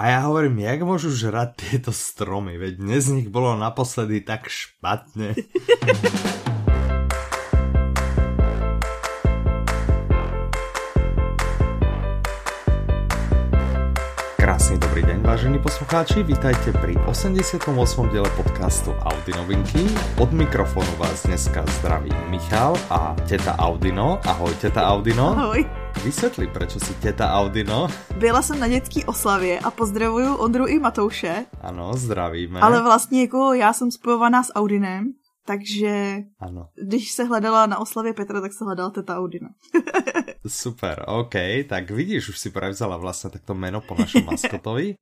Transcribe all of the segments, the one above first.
A já hovorím, jak můžu žrať tyto stromy, veď dnes z nich bylo naposledy tak špatně. poslucháči, vítajte pri 88. diele podcastu Audi novinky. Od mikrofonu vás dneska zdraví Michal a teta Audino. Ahoj, teta Audino. Ahoj. Vysvětli, proč si teta Audino. Byla jsem na dětský oslavě a pozdravuju Ondru i Matouše. Ano, zdravíme. Ale vlastně jako já jsem spojovaná s Audinem, takže ano. když se hledala na oslavě Petra, tak se hledala teta Audina. Super, OK, tak vidíš, už si prevzala vlastně takto jméno po našem maskotovi.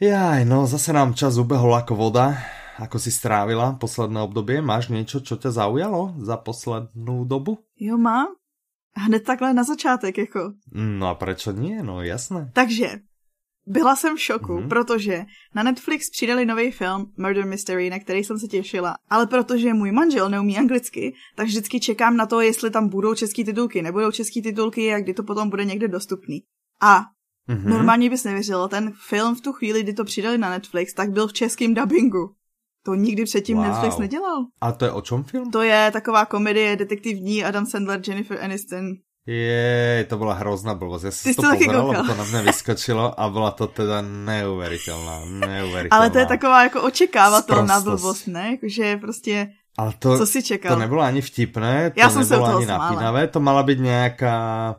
Jaj, no zase nám čas ubehol jako voda. Ako si strávila posledné období? Máš něco, čo tě zaujalo za poslednou dobu? Jo, mám. Hned takhle na začátek, jako. No a proč nie? No jasné. Takže, byla jsem v šoku, mm-hmm. protože na Netflix přidali nový film Murder Mystery, na který jsem se těšila, ale protože můj manžel neumí anglicky, tak vždycky čekám na to, jestli tam budou české titulky, nebudou české titulky a kdy to potom bude někde dostupný. A mm-hmm. normálně bys nevěřil, ten film v tu chvíli, kdy to přidali na Netflix, tak byl v českém dubbingu. To nikdy předtím wow. Netflix nedělal. A to je o čem film? To je taková komedie detektivní Adam Sandler, Jennifer Aniston. Je, to byla hrozná blbost. Já jsem to pozeral, lebo to na mě vyskočilo a byla to teda neuvěřitelná, neuvěřitelná. Ale to je taková jako očekávatelná blbost, ne? Jakože prostě ale to, co si čekal? To nebylo ani vtipné, to Já jsem nebylo ani napínavé, to mala být nějaká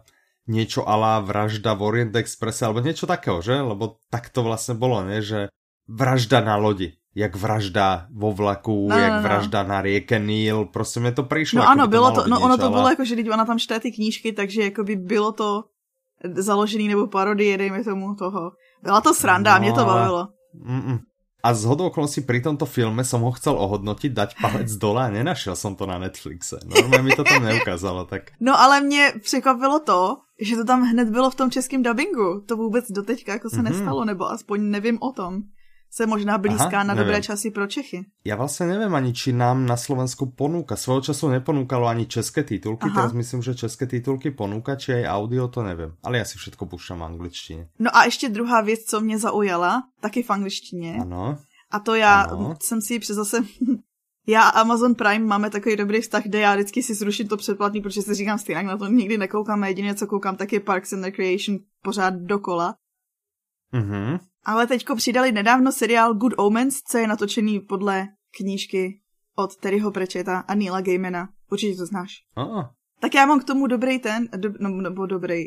něco ala vražda v Orient Express, alebo něco takého, že? Lebo tak to vlastně bylo, ne? Že vražda na lodi jak vražda vo vlaku, no, jak no, no. vražda na rieke Níl, prostě mi to přišlo. No ano, bylo to, no ono to bylo jako, že když ona tam čte ty knížky, takže jako by bylo to založený nebo parodie, dejme tomu toho. Byla to sranda, no, mě to bavilo. Mm -mm. A z hodou okolností pri tomto filme som ho chcel ohodnotit, dať palec dole a nenašel som to na Netflixe. Normálně mi to tam neukázalo. Tak... No ale mě překvapilo to, že to tam hned bylo v tom českém dubbingu. To vůbec doteďka jako se mm -hmm. nestalo, nebo aspoň nevím o tom se možná blízká Aha, na nevím. dobré časy pro Čechy. Já vlastně nevím ani, či nám na Slovensku ponúka. Svého času neponúkalo ani české titulky, Aha. teraz myslím, že české titulky ponúka, či aj audio, to nevím. Ale já si všetko pušťám v angličtině. No a ještě druhá věc, co mě zaujala, taky v angličtině. Ano. A to já ano. jsem si přes zase já a Amazon Prime máme takový dobrý vztah, kde já vždycky si zruším to předplatný, protože si říkám stejně na to nikdy nekoukám a jediné, co koukám, tak je Parks and Recreation pořád dokola. Mhm. Ale teďko přidali nedávno seriál Good Omens, co je natočený podle knížky od Terryho Prečeta a Neila Gaimana. Určitě to znáš. Oh. Tak já mám k tomu dobrý ten, do, no, nebo dobrý.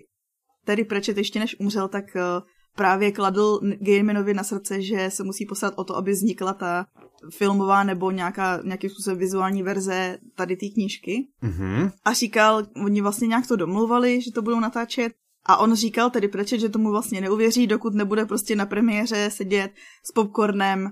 Terry Pratchett ještě než umřel, tak uh, právě kladl Gaimanovi na srdce, že se musí poslat o to, aby vznikla ta filmová nebo nějaká, nějaký způsob vizuální verze tady té knížky. Mm-hmm. A říkal, oni vlastně nějak to domluvali, že to budou natáčet a on říkal tedy Pratchett, že tomu vlastně neuvěří, dokud nebude prostě na premiéře sedět s popcornem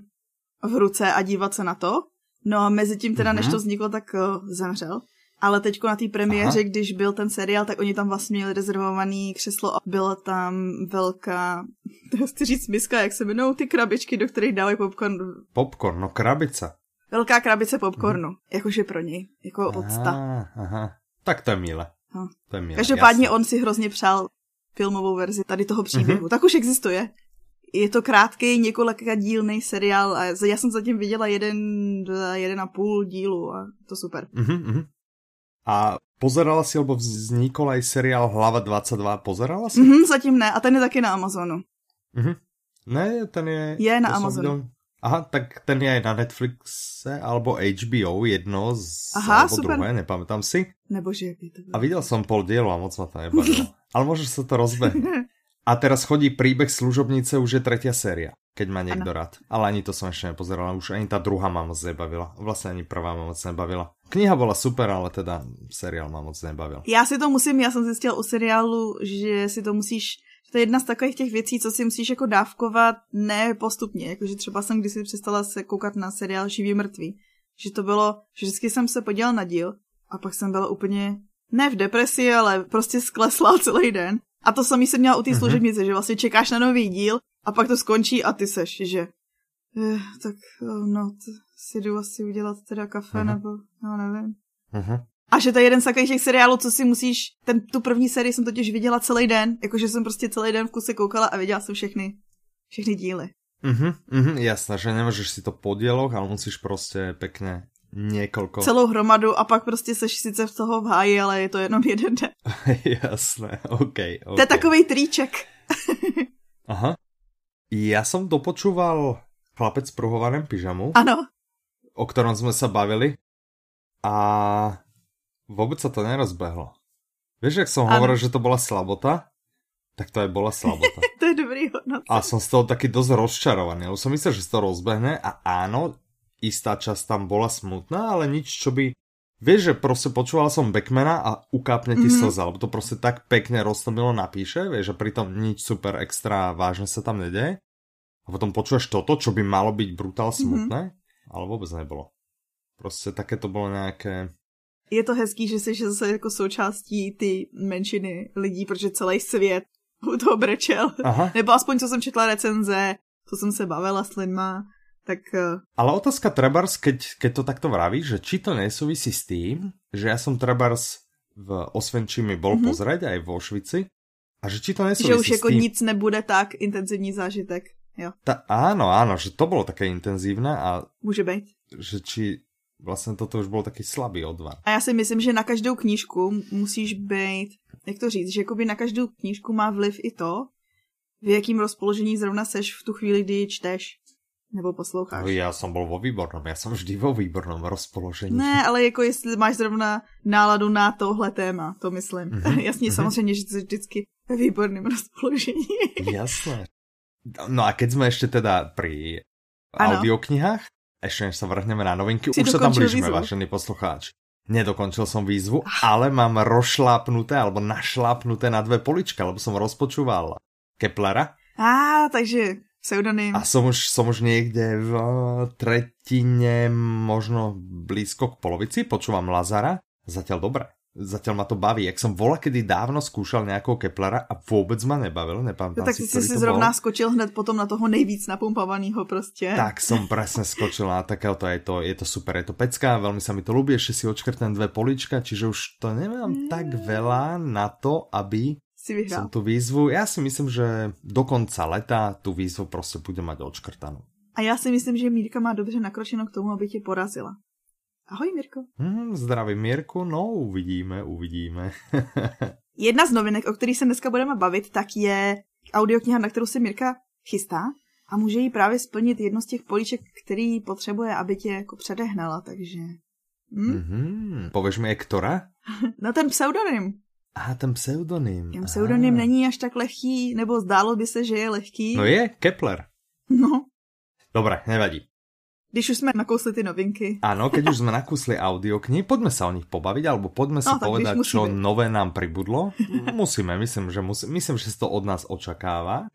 v ruce a dívat se na to. No a mezi tím teda, mm-hmm. než to vzniklo, tak uh, zemřel. Ale teďko na té premiéře, Aha. když byl ten seriál, tak oni tam vlastně měli rezervovaný křeslo a byla tam velká, to chci říct miska, jak se jmenují ty krabičky, do kterých dávají popcorn. Popcorn, no krabice. Velká krabice popcornu, mm. jakože pro něj, jako odsta. Aha, aha. Tak to je milé. No. To je milé, Každopádně jasný. on si hrozně přál filmovou verzi tady toho příběhu. Mm-hmm. Tak už existuje. Je to krátký, několika dílný seriál a já jsem zatím viděla jeden, jeden a půl dílu a to super. Mm-hmm. A pozerala si, alebo vznikol aj seriál Hlava 22, pozerala si? Mm-hmm, zatím ne, a ten je taky na Amazonu. Mm-hmm. Ne, ten je... Je na Amazonu. Aha, tak ten je na Netflixe alebo HBO, jedno z, Aha, alebo super. druhé, nepamätám si. Nebože, jak je to bylo. A viděl jsem pol dielu a moc ma to nebavilo. Ale môžeš sa to rozbehne. A teraz chodí príbeh služobnice, už je tretia séria, keď má niekto rád. Ale ani to som ešte nepozeral, už ani tá druhá ma moc nebavila. Vlastne ani prvá ma moc nebavila. Kniha bola super, ale teda seriál ma moc nebavil. Já si to musím, já jsem zjistil u seriálu, že si to musíš to je jedna z takových těch věcí, co si musíš jako dávkovat ne postupně, jakože třeba jsem kdysi přestala se koukat na seriál Živý mrtvý, že to bylo, že vždycky jsem se podíval na díl a pak jsem byla úplně, ne v depresi, ale prostě sklesla celý den. A to samý jsem měla u té služebnice, že vlastně čekáš na nový díl a pak to skončí a ty seš, že eh, tak no, si jdu asi udělat teda kafe, uh-huh. nebo no nevím. Uh-huh. A že to je jeden z takových těch seriálů, co si musíš, ten, tu první sérii jsem totiž viděla celý den, jakože jsem prostě celý den v kuse koukala a viděla jsem všechny všechny díly. Mhm, mhm, jasné, že nemůžeš si to po dieloch, ale musíš prostě pěkně několik. Celou hromadu a pak prostě seš sice v toho v háji, ale je to jenom jeden den. jasné, OK. okay. To je takový tríček. Aha. Já jsem dopočúval Chlapec v pruhovaném pyžamu. Ano. O ktorom jsme se bavili. A vůbec se to nerozbehlo. Víš, jak jsem hovoril, že to byla slabota? Tak to je bola slabota. to je dobrý hodnot. A som z toho taky dosť rozčarovaný, lebo som myslel, že se to rozbehne a áno, istá časť tam bola smutná, ale nič, čo by... Vieš, že prostě počúval som Beckmana a ukápne ti mm -hmm. slza, lebo to prostě tak pekne roztomilo napíše, vieš, že pritom nič super extra vážne sa tam nedeje. A potom počuješ toto, čo by malo byť brutál mhm. smutné, mm -hmm. Ale vůbec nebylo. Prostě také to bylo nějaké je to hezký, že jsi zase jako součástí ty menšiny lidí, protože celý svět u toho brečel. Aha. Nebo aspoň, co jsem četla recenze, co jsem se bavila s lidma, tak... Eh, Ale otázka Trebars, keď, keď to takto vravíš, že či to nesouvisí s tým, že já jsem Trebars v Osvenčimi bol mm-hmm. pozrieť aj vo Švici a že či to nesouvisí Že už jako tým... nic nebude tak intenzivní zážitek, jo. Ta, áno, áno, že to bylo také intenzívne a... Může být. Že či vlastně toto už byl taky slabý odvar. A já si myslím, že na každou knížku musíš být, jak to říct, že jakoby na každou knížku má vliv i to, v jakým rozpoložení zrovna seš v tu chvíli, kdy ji čteš nebo posloucháš. No, já jsem byl vo výbornom, já jsem vždy vo výbornom rozpoložení. Ne, ale jako jestli máš zrovna náladu na tohle téma, to myslím. Mm-hmm. Jasně, mm-hmm. samozřejmě, že jsi vždycky ve výborném rozpoložení. Jasné. No a keď jsme ještě teda pri ano. audioknihách, ešte než sa vrhneme na novinky, si už sa tam blížime, vážený poslucháč. Nedokončil som výzvu, ale mám rozšlápnuté alebo našlápnuté na dve polička, lebo som rozpočúval Keplera. Á, takže pseudonym. A som už, som už niekde v tretine, možno blízko k polovici, počúvam Lazara. Zatiaľ dobre zatiaľ ma to baví. Jak som vola kedy dávno skúšal nejakého Keplera a vôbec ma nebavil, nepamätám no, tak si, si si zrovna bol. skočil hned potom na toho nejvíc napumpovaného prostě. Tak som presne skočil na takéhoto, je to, je to super, je to pecka, veľmi sa mi to ľúbi, ešte si očkrtnem dve polička, čiže už to nemám mm. tak veľa na to, aby si som tu výzvu, ja si myslím, že do konca leta tu výzvu prostě bude mať očkrtanú. A já si myslím, že Mírka má dobře nakročeno k tomu, aby tě porazila. Ahoj, Mirko. Hmm, zdravím, Mirku. No, uvidíme, uvidíme. Jedna z novinek, o kterých se dneska budeme bavit, tak je audiokniha, na kterou se Mirka chystá a může jí právě splnit jedno z těch políček, který potřebuje, aby tě jako předehnala, takže... Hm? Mm-hmm. Pověš mi, je která? no ten pseudonym. A ten pseudonym. Ten pseudonym Aha. není až tak lehký, nebo zdálo by se, že je lehký. No je, Kepler. No. Dobré, nevadí. Když už jsme nakousli ty novinky. Áno, keď už sme nakusli audioknihy, poďme sa o nich pobaviť, alebo poďme si no, povedať, čo nové nám pribudlo. Musíme, myslím, že, musí, myslím, že to od nás očakáva.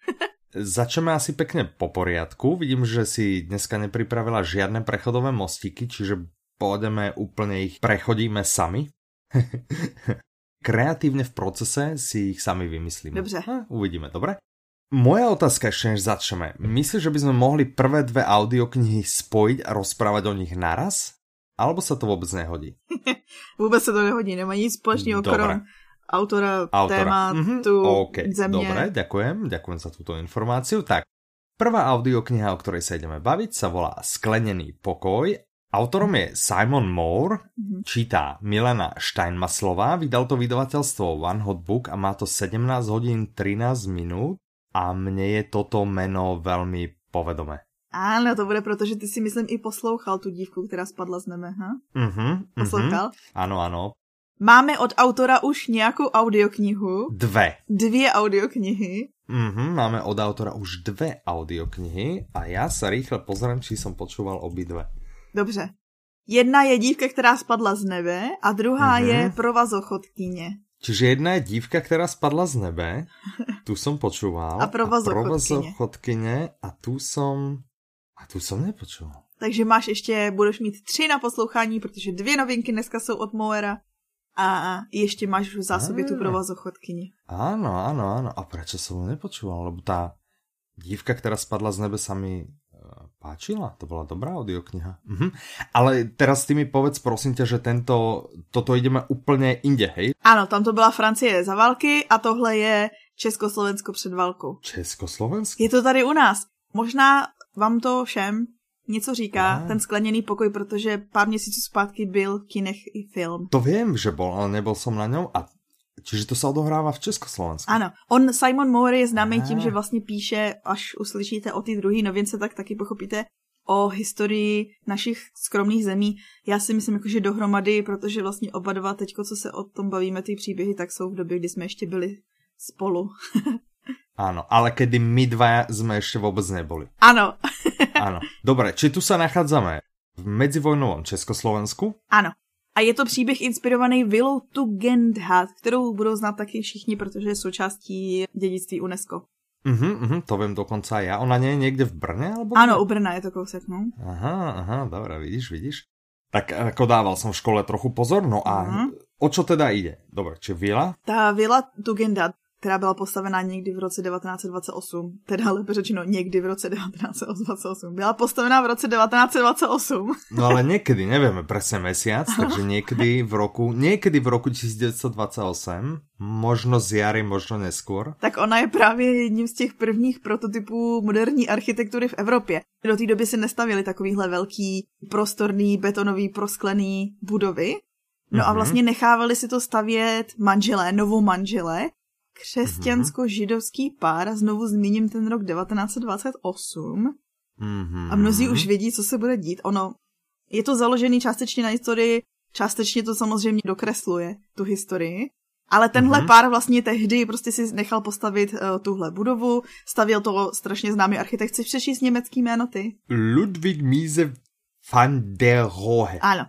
Začneme asi pekne po poriadku. Vidím, že si dneska nepripravila žiadne prechodové mostiky, čiže pôjdeme úplne ich prechodíme sami. Kreatívne v procese si ich sami vymyslíme. Dobře. Uvidíme, dobre? Moja otázka ešte, než začneme. Myslíš, že by sme mohli prvé dve audioknihy spojiť a rozprávať o nich naraz? Alebo sa to vôbec nehodí? vôbec sa to nehodí, nemá nic spoločného krom autora, autora. téma, mm-hmm. tu okay. země. Dobre, ďakujem, ďakujem za túto informáciu. Tak, prvá audiokniha, o ktorej sa ideme baviť, sa volá Sklenený pokoj. Autorom je Simon Moore, mm-hmm. čítá Milena Steinmaslová, vydal to vydavateľstvo One Hot Book a má to 17 hodín 13 minút a mne je toto meno velmi povedomé. Áno, to bude proto, že ty si myslím i poslouchal tu dívku, která spadla z nebe, ha? Mhm, Poslouchal? Mhm. Ano, ano. Máme od autora už nějakou audioknihu. Dve. Dvě audioknihy. Mhm, máme od autora už dve audioknihy a já se rýchle pozriem, či jsem počúval obidve. Dobře. Jedna je dívka, která spadla z nebe a druhá mm-hmm. je provazochodkyně. Čiže jedna je dívka, která spadla z nebe, tu som počúval. A provazochodkyně. A tu som, a tu som nepočúval. Takže máš ještě, budeš mít tři na poslouchání, protože dvě novinky dneska jsou od Moera. A ještě máš v zásobě tu provazochodkyni. Áno, áno, áno. A prečo som ho nepočúval? Lebo tá dívka, která spadla z nebe, sa mi páčila, to bola dobrá audiokniha. Mhm. Ale teraz ty mi povedz prosím ťa, že tento, toto ideme úplně inde, hej? Ano, tam to byla Francie za války a tohle je Československo před válkou. Československo? Je to tady u nás. Možná vám to všem něco říká, a. ten skleněný pokoj, protože pár měsíců zpátky byl v kinech i film. To vím, že byl, ale nebyl jsem na něm a Čiže to se odohrává v Československu. Ano, on Simon Moore je známý tím, že vlastně píše, až uslyšíte o ty druhé novince, tak taky pochopíte o historii našich skromných zemí. Já si myslím, jako, že dohromady, protože vlastně oba dva teďko, co se o tom bavíme, ty příběhy, tak jsou v době, kdy jsme ještě byli spolu. Áno, ale kedy my dva sme ešte vôbec neboli. Áno. Áno. Dobre, či tu sa nachádzame v medzivojnovom Československu? Áno. A je to příběh inspirovaný vilou Tugendhat, kterou budou znát taky všichni, protože je součástí dědictví UNESCO. Mhm, -huh, to vím dokonce já. Ona je někde v Brně? Alebo Ano, u Brna je to kousek, no. Aha, aha, dobré, vidíš, vidíš. Tak jako dával jsem v škole trochu pozor, no a uh mhm. -huh. o čo teda ide? Dobre, či vila? Ta vila Tugendhat která byla postavená někdy v roce 1928, teda lépe řečeno někdy v roce 1928. Byla postavená v roce 1928. No ale někdy, nevíme přesně mesiac, takže někdy v roku, někdy v roku 1928, možno z jary, možno neskôr. Tak ona je právě jedním z těch prvních prototypů moderní architektury v Evropě. Do té doby se nestavili takovýhle velký, prostorný, betonový, prosklený budovy, No a mhm. vlastně nechávali si to stavět manželé, novou manželé, křesťansko-židovský pár, a znovu zmíním ten rok 1928, mm-hmm. a mnozí už vědí, co se bude dít. Ono, je to založený částečně na historii, částečně to samozřejmě dokresluje, tu historii, ale tenhle mm-hmm. pár vlastně tehdy prostě si nechal postavit uh, tuhle budovu, stavěl to strašně známý architekt. Chceš přečíst německý jméno ty? Ludwig Miese van der Rohe. Ano.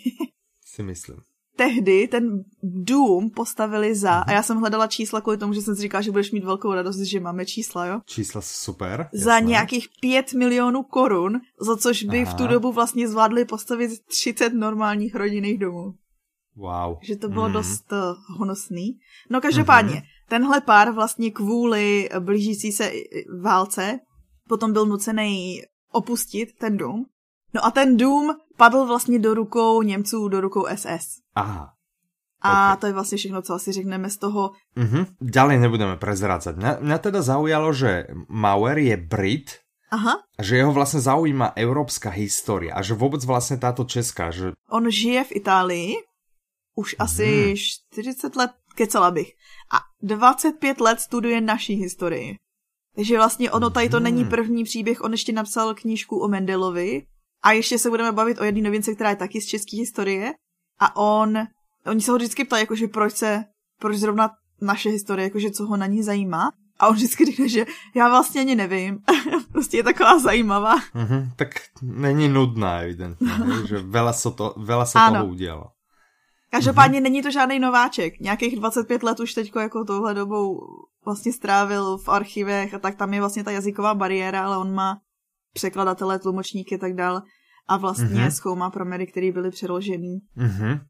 si myslím tehdy ten dům postavili za, a já jsem hledala čísla kvůli tomu, že jsem si říkala, že budeš mít velkou radost, že máme čísla, jo? Čísla super. Za jasné. nějakých 5 milionů korun, za což by Aha. v tu dobu vlastně zvládli postavit 30 normálních rodinných domů. Wow. Že to bylo mm. dost uh, honosný. No každopádně, mm-hmm. tenhle pár vlastně kvůli blížící se válce potom byl nucený opustit ten dům No a ten dům padl vlastně do rukou Němců, do rukou SS. Aha. A okay. to je vlastně všechno, co asi řekneme z toho. Uh-huh. Ďalej nebudeme prezrácať. Mňa, mňa teda zaujalo, že Mauer je Brit, Aha. A že jeho vlastně zaujíma európska história a že vůbec vlastně táto česká, že... On žije v Itálii už hmm. asi 40 let, kecala bych. A 25 let studuje naší historii. Takže vlastně ono tady to není první příběh, on ještě napsal knížku o Mendelovi, a ještě se budeme bavit o jedné novince, která je taky z české historie. A on, oni se ho vždycky ptají, jakože proč se, proč zrovna naše historie, jakože co ho na ní zajímá. A on vždycky říká, že já vlastně ani nevím. prostě je taková zajímavá. Mm-hmm, tak není nudná, evidentně, že vela se, to, vela se toho udělalo. Každopádně mm-hmm. není to žádný nováček. Nějakých 25 let už teďko jako touhle dobou vlastně strávil v archivech a tak tam je vlastně ta jazyková bariéra, ale on má překladatele, tlumočníky a tak dále a vlastně mm-hmm. zkoumá promery, které byly přeložený. Mm-hmm.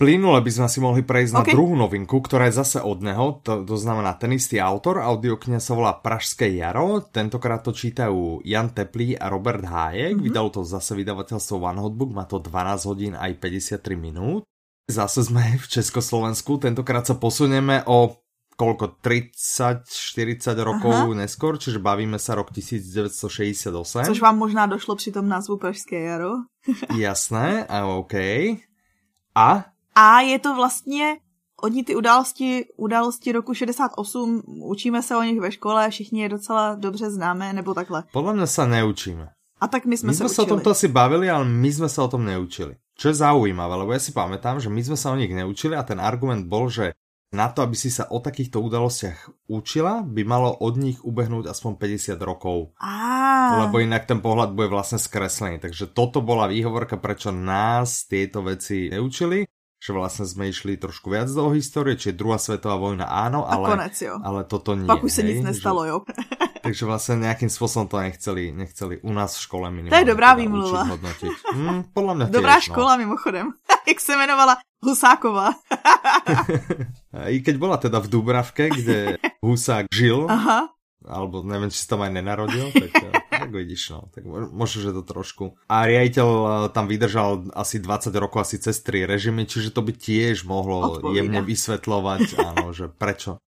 Plynule by sme si mohli prejsť okay. na druhú novinku, ktorá je zase od neho, to, to znamená ten istý autor, audiokniha sa volá Pražské jaro, tentokrát to čítajú Jan Teplý a Robert Hájek, mm-hmm. vydalo to zase vydavateľstvo One Hotbook, má to 12 hodín aj 53 minút. Zase sme v Československu, tentokrát sa posunieme o koľko, 30-40 rokov Aha. neskôr, čiže bavíme sa rok 1968. Což vám možná došlo při tom názvu Pražské jaro. Jasné, a OK. A? A je to vlastně, oni ty události, události roku 68, učíme se o nich ve škole, všichni je docela dobře známe, nebo takhle. Podle mě se neučíme. A tak my jsme my se, se o tomto asi bavili, ale my jsme se o tom neučili. Čo je zaujímavé, lebo ja si pamätám, že my sme sa o nich neučili a ten argument bol, že na to, aby si sa o takýchto udalostiach učila, by malo od nich ubehnúť aspoň 50 rokov. Ah. Lebo inak ten pohľad bude vlastne skreslený. Takže toto bola výhovorka, prečo nás tieto veci neučili že vlastne sme išli trošku viac do histórie, čiže druhá svetová vojna áno, ale, konec, jo. ale toto nie. Pak už sa nic nestalo, že, jo. takže vlastne nejakým spôsobom to nechceli, nechceli u nás v škole minimálne. To je dobrá výmluva. Hmm, podľa mňa Dobrá tiež, škola no. mimochodem. Jak se jmenovala Husáková. I keď bola teda v Dubravke, kde Husák žil, Aha alebo neviem, či si tam aj nenarodil, tak, tak vidíš, no. Tak možno, že to trošku. A riaditeľ eh, tam vydržal asi 20 rokov, asi cez tri režimy, čiže to by tiež mohlo Odpovída. jemne vysvetľovať, áno, že prečo.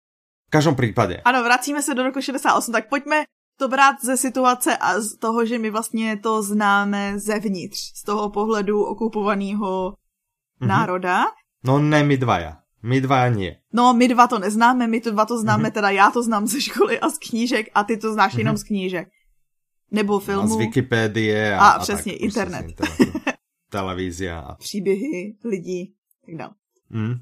V každém případě. Ano, vracíme se do roku 68, tak pojďme to brát ze situace a z toho, že my vlastně to známe zevnitř, z toho pohledu okupovaného mm-hmm. národa. No ne my dvaja. My dva nie. No, my dva to neznáme, my to dva to známe, mm-hmm. teda já to znám ze školy a z knížek a ty to znáš mm-hmm. jenom z knížek. Nebo filmu. A z Wikipedie. A, a, a přesně, tak, internet. Televízia. A... Příběhy lidí, tak dále. Mm.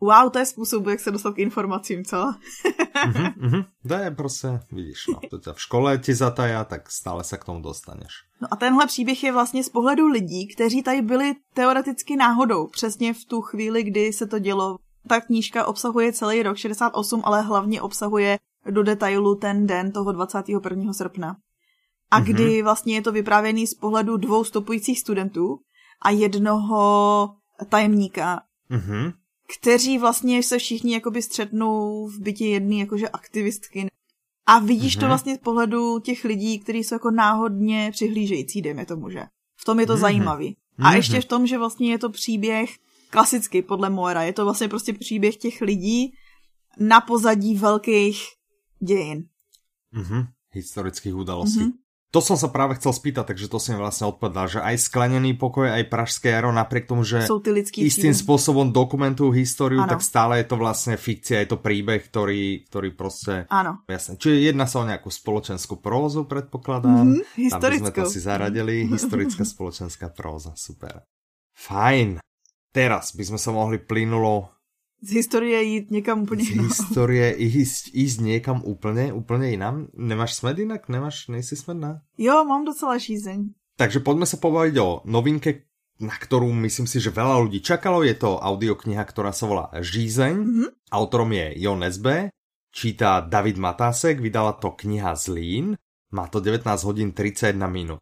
Wow, to je způsob, jak se dostat k informacím, co? mm-hmm, mm-hmm. To je prostě, vidíš, no, to v škole ti zataja, tak stále se k tomu dostaneš. No a tenhle příběh je vlastně z pohledu lidí, kteří tady byli teoreticky náhodou, přesně v tu chvíli, kdy se to dělo. Ta knížka obsahuje celý rok 68, ale hlavně obsahuje do detailu ten den toho 21. srpna. A mm-hmm. kdy vlastně je to vyprávěný z pohledu dvou stopujících studentů a jednoho tajemníka, mm-hmm kteří vlastně se všichni jakoby střetnou v bytě jedné jakože aktivistky. A vidíš mm-hmm. to mhm. vlastně z pohledu těch lidí, kteří jsou jako náhodně přihlížející, dejme tomu, že. V tom je to mm-hmm. zajímavý. A mm-hmm. ještě v tom, že vlastně je to příběh klasicky podle Moera. Je to vlastně prostě příběh těch lidí na pozadí velkých dějin. Mm-hmm. Historických udalostí. Mm-hmm. To som sa práve chcel spýtať, takže to si mi vlastne odpovedal, že aj sklenený pokoj, aj Pražské jaro, napriek tomu, že istým příběh. spôsobom dokumentujú históriu, ano. tak stále je to vlastne fikcia, je to príbeh, ktorý, ktorý proste... Áno. Jasne. Čiže jedná sa o nejakú spoločenskú prózu, predpokladám. Mm -hmm, Tam by sme to si zaradili. Historická spoločenská próza, super. Fajn. Teraz by sme sa mohli plynulo z historie jít někam úplně Z historie jíst, jíst někam úplně, úplně jinam. Nemáš smed jinak? Nemáš, nejsi smedná? Jo, mám docela žízeň. Takže pojďme se pobavit o novinke, na kterou myslím si, že veľa lidí čakalo. Je to audiokniha, která se volá Žízeň. Mm -hmm. Autorom je Jon Nesbe, čítá David Matásek, vydala to kniha Zlín. Má to 19 hodin 31 minut.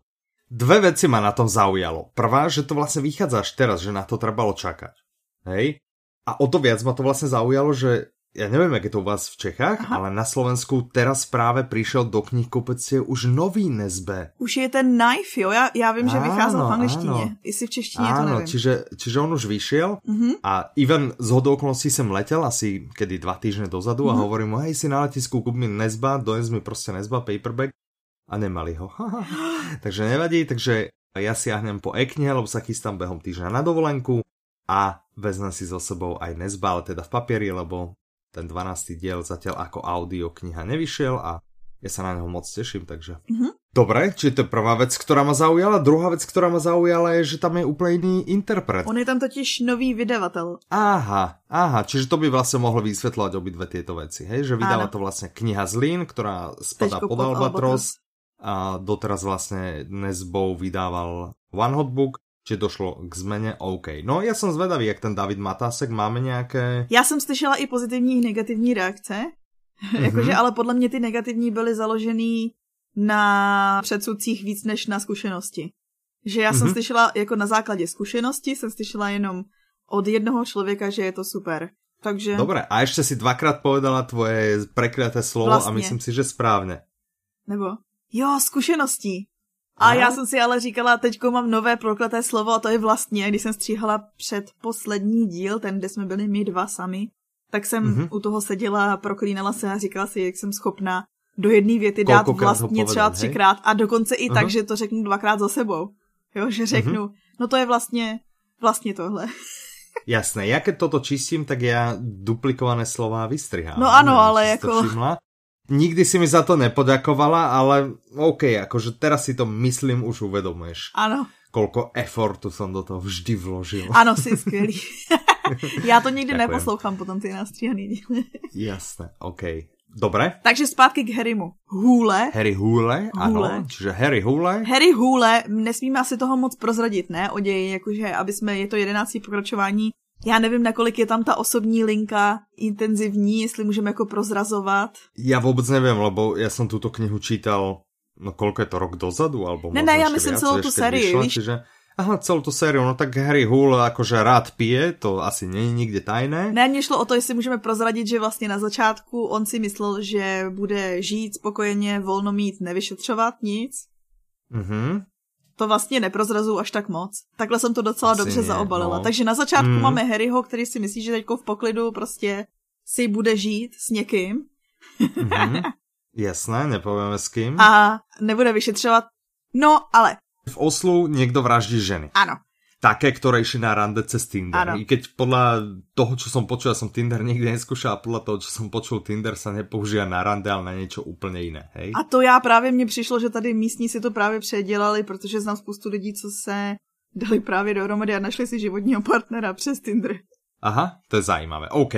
Dve veci ma na tom zaujalo. Prvá, že to vlastně vychádza až teraz, že na to trebalo čakať. Hej? A o to viac ma to vlastne zaujalo, že ja neviem, jak je to u vás v Čechách, Aha. ale na Slovensku teraz práve prišiel do knih kopecie už nový Nesbe. Už je ten Knife, jo? Já, já vím, že vycházel v angličtině. Jestli v češtině áno, to nevím. Čiže, čiže on už vyšiel uh-huh. a Ivan z hodou okolností jsem letěl asi kedy dva týždne dozadu uh-huh. a mhm. hovorím mu, hej, si na letisku, kúp mi Nesba, dones mi prostě Nesba, paperback a nemali ho. takže nevadí, takže ja siahnem po e-knihe, lebo sa chystám behom týždňa na dovolenku a vezmem si so sebou aj Nesba, ale teda v papieri, lebo ten 12. diel zatiaľ ako audio kniha nevyšiel a ja sa na neho moc teším, takže... Mm-hmm. Dobre, či to je prvá vec, ktorá ma zaujala. Druhá vec, ktorá ma zaujala je, že tam je úplne iný interpret. On je tam totiž nový vydavatel. Aha, aha, čiže to by vlastne mohlo vysvetľovať obidve tieto veci, hej? Že vydala to vlastne kniha Zlín, ktorá spadá pod, pod Albatros a doteraz vlastne Nesbou vydával One Hot Book či došlo k zmene, OK. No já jsem zvedavý, jak ten David Matásek, máme nějaké... Já jsem slyšela i pozitivní i negativní reakce, mm-hmm. jakože ale podle mě ty negativní byly založený na předsudcích víc než na zkušenosti. Že já mm-hmm. jsem mhm. slyšela jako na základě zkušenosti, jsem slyšela jenom od jednoho člověka, že je to super. Takže... Dobré, a ještě si dvakrát povedala tvoje prekliaté slovo vlastně. a myslím si, že správně. Nebo? Jo, zkušeností. A Aha. já jsem si ale říkala, teďko mám nové prokleté slovo a to je vlastně, když jsem stříhala před poslední díl, ten, kde jsme byli my dva sami, tak jsem mm-hmm. u toho seděla a proklínala se a říkala si, jak jsem schopná do jedné věty dát vlastně třeba třikrát a dokonce i uh-huh. tak, že to řeknu dvakrát za sebou. Jo, že řeknu, uh-huh. no to je vlastně, vlastně tohle. Jasné, já keď toto čistím, tak já duplikované slova vystrihám. No ano, ale jako... Nikdy si mi za to nepodakovala, ale OK, akože teraz si to myslím už uvedomuješ. Ano. Kolko efortu som do toho vždy vložil. Ano, si skvělý. Já to nikdy Ďakujem. neposlouchám potom ty nastříhaný díly. Jasné, OK. Dobre. Takže zpátky k Harrymu. Hůle. Harry Hůle, ano. Čiže Harry Hůle. Harry Hůle, nesmíme asi toho moc prozradit, ne? O ději, jakože, aby jsme, je to jedenáctý pokračování já nevím, nakolik je tam ta osobní linka intenzivní, jestli můžeme jako prozrazovat. Já vůbec nevím, lebo já jsem tuto knihu čítal, no kolko je to, rok dozadu? Alebo ne, ne, já myslím celou tu sérii, vyšla, víš? Čiže, aha, celou tu sériu, no tak Harry Hull jakože rád pije, to asi není nikde tajné. Ne, mě šlo o to, jestli můžeme prozradit, že vlastně na začátku on si myslel, že bude žít spokojeně, volno mít, nevyšetřovat nic. Mhm to vlastně neprozrazu až tak moc. Takhle jsem to docela Asi dobře zaobalila. No. Takže na začátku mm. máme Harryho, který si myslí, že teďko v poklidu prostě si bude žít s někým. mm-hmm. Jasné, nepovieme s kým. A nebude vyšetřovat. No, ale. V Oslu někdo vraždí ženy. Ano také, ktoré išli na rande cez Tinder. Ano. I keď podľa toho, čo som počul, ja som Tinder nikdy neskúšal, podľa toho, čo som počul, Tinder sa nepoužíva na rande, ale na niečo úplně jiné. Hej? A to já právě mně přišlo, že tady místní si to právě předělali, protože znám spoustu lidí, co se dali právě dohromady a našli si životního partnera přes Tinder. Aha, to je zajímavé. OK.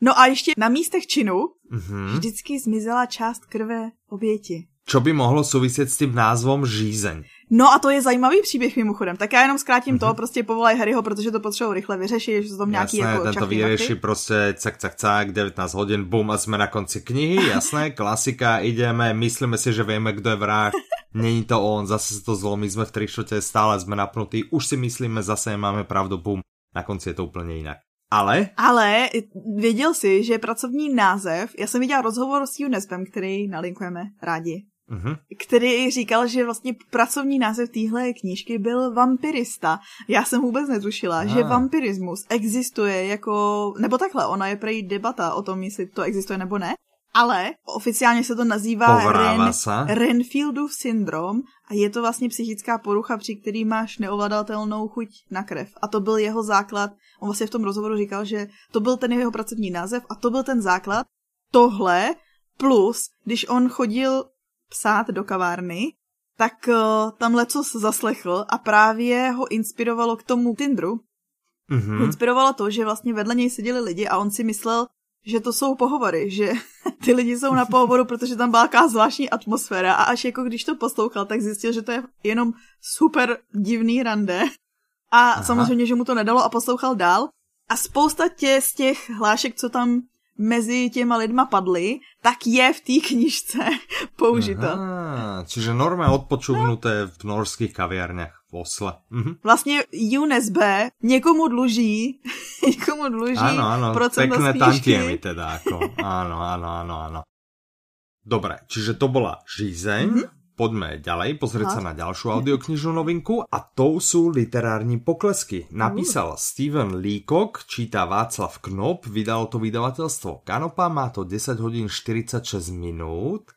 No a ještě na místech činu mm-hmm. vždycky zmizela část krve oběti. Čo by mohlo souviset s tím názvom žízeň? No a to je zajímavý příběh mimochodem. Tak já jenom zkrátím mm-hmm. to, prostě povolaj Harryho, protože to potřebují rychle vyřešit, že to tam nějaký jasné, jako ten to vyřeší prostě cak, cak, cak, 19 hodin, bum a jsme na konci knihy, jasné, klasika, ideme, myslíme si, že víme, kdo je vrah, není to on, zase se to zlomí, jsme v tričote, stále jsme napnutí, už si myslíme, zase máme pravdu, bum, na konci je to úplně jinak. Ale? Ale věděl si, že pracovní název, já jsem viděla rozhovor s UNESPem, který nalinkujeme rádi mm-hmm. který říkal, že vlastně pracovní název téhle knížky byl vampirista. Já jsem vůbec netušila, ah. že vampirismus existuje jako, nebo takhle, ona je prej debata o tom, jestli to existuje nebo ne, ale oficiálně se to nazývá Ren, Renfieldův syndrom a je to vlastně psychická porucha, při který máš neovladatelnou chuť na krev. A to byl jeho základ. On vlastně v tom rozhovoru říkal, že to byl ten jeho pracovní název a to byl ten základ. Tohle plus, když on chodil psát do kavárny, tak uh, tam lecos zaslechl a právě ho inspirovalo k tomu Tinderu. Mm-hmm. Inspirovalo to, že vlastně vedle něj seděli lidi a on si myslel, že to jsou pohovory, že ty lidi jsou na pohovoru, protože tam byla taková zvláštní atmosféra a až jako když to poslouchal, tak zjistil, že to je jenom super divný rande. A Aha. samozřejmě, že mu to nedalo a poslouchal dál. A spousta tě z těch hlášek, co tam mezi těma lidma padly, tak je v té knižce použito. Aha, čiže norma odpočuvnuté v norských kaviarnách v Osle. Mhm. Vlastně UNSB někomu dluží, někomu dluží ano, ano, pekné tantiemy teda, jako. Ano, ano, ano, ano. Dobre, čiže to bola žízeň. Mm-hmm poďme ďalej, pozrieť sa na ďalšiu audioknižnú novinku a to sú literární poklesky. Napísal uh. Steven Leacock, číta Václav Knop, vydalo to vydavateľstvo Kanopa, má to 10 hodín 46 minút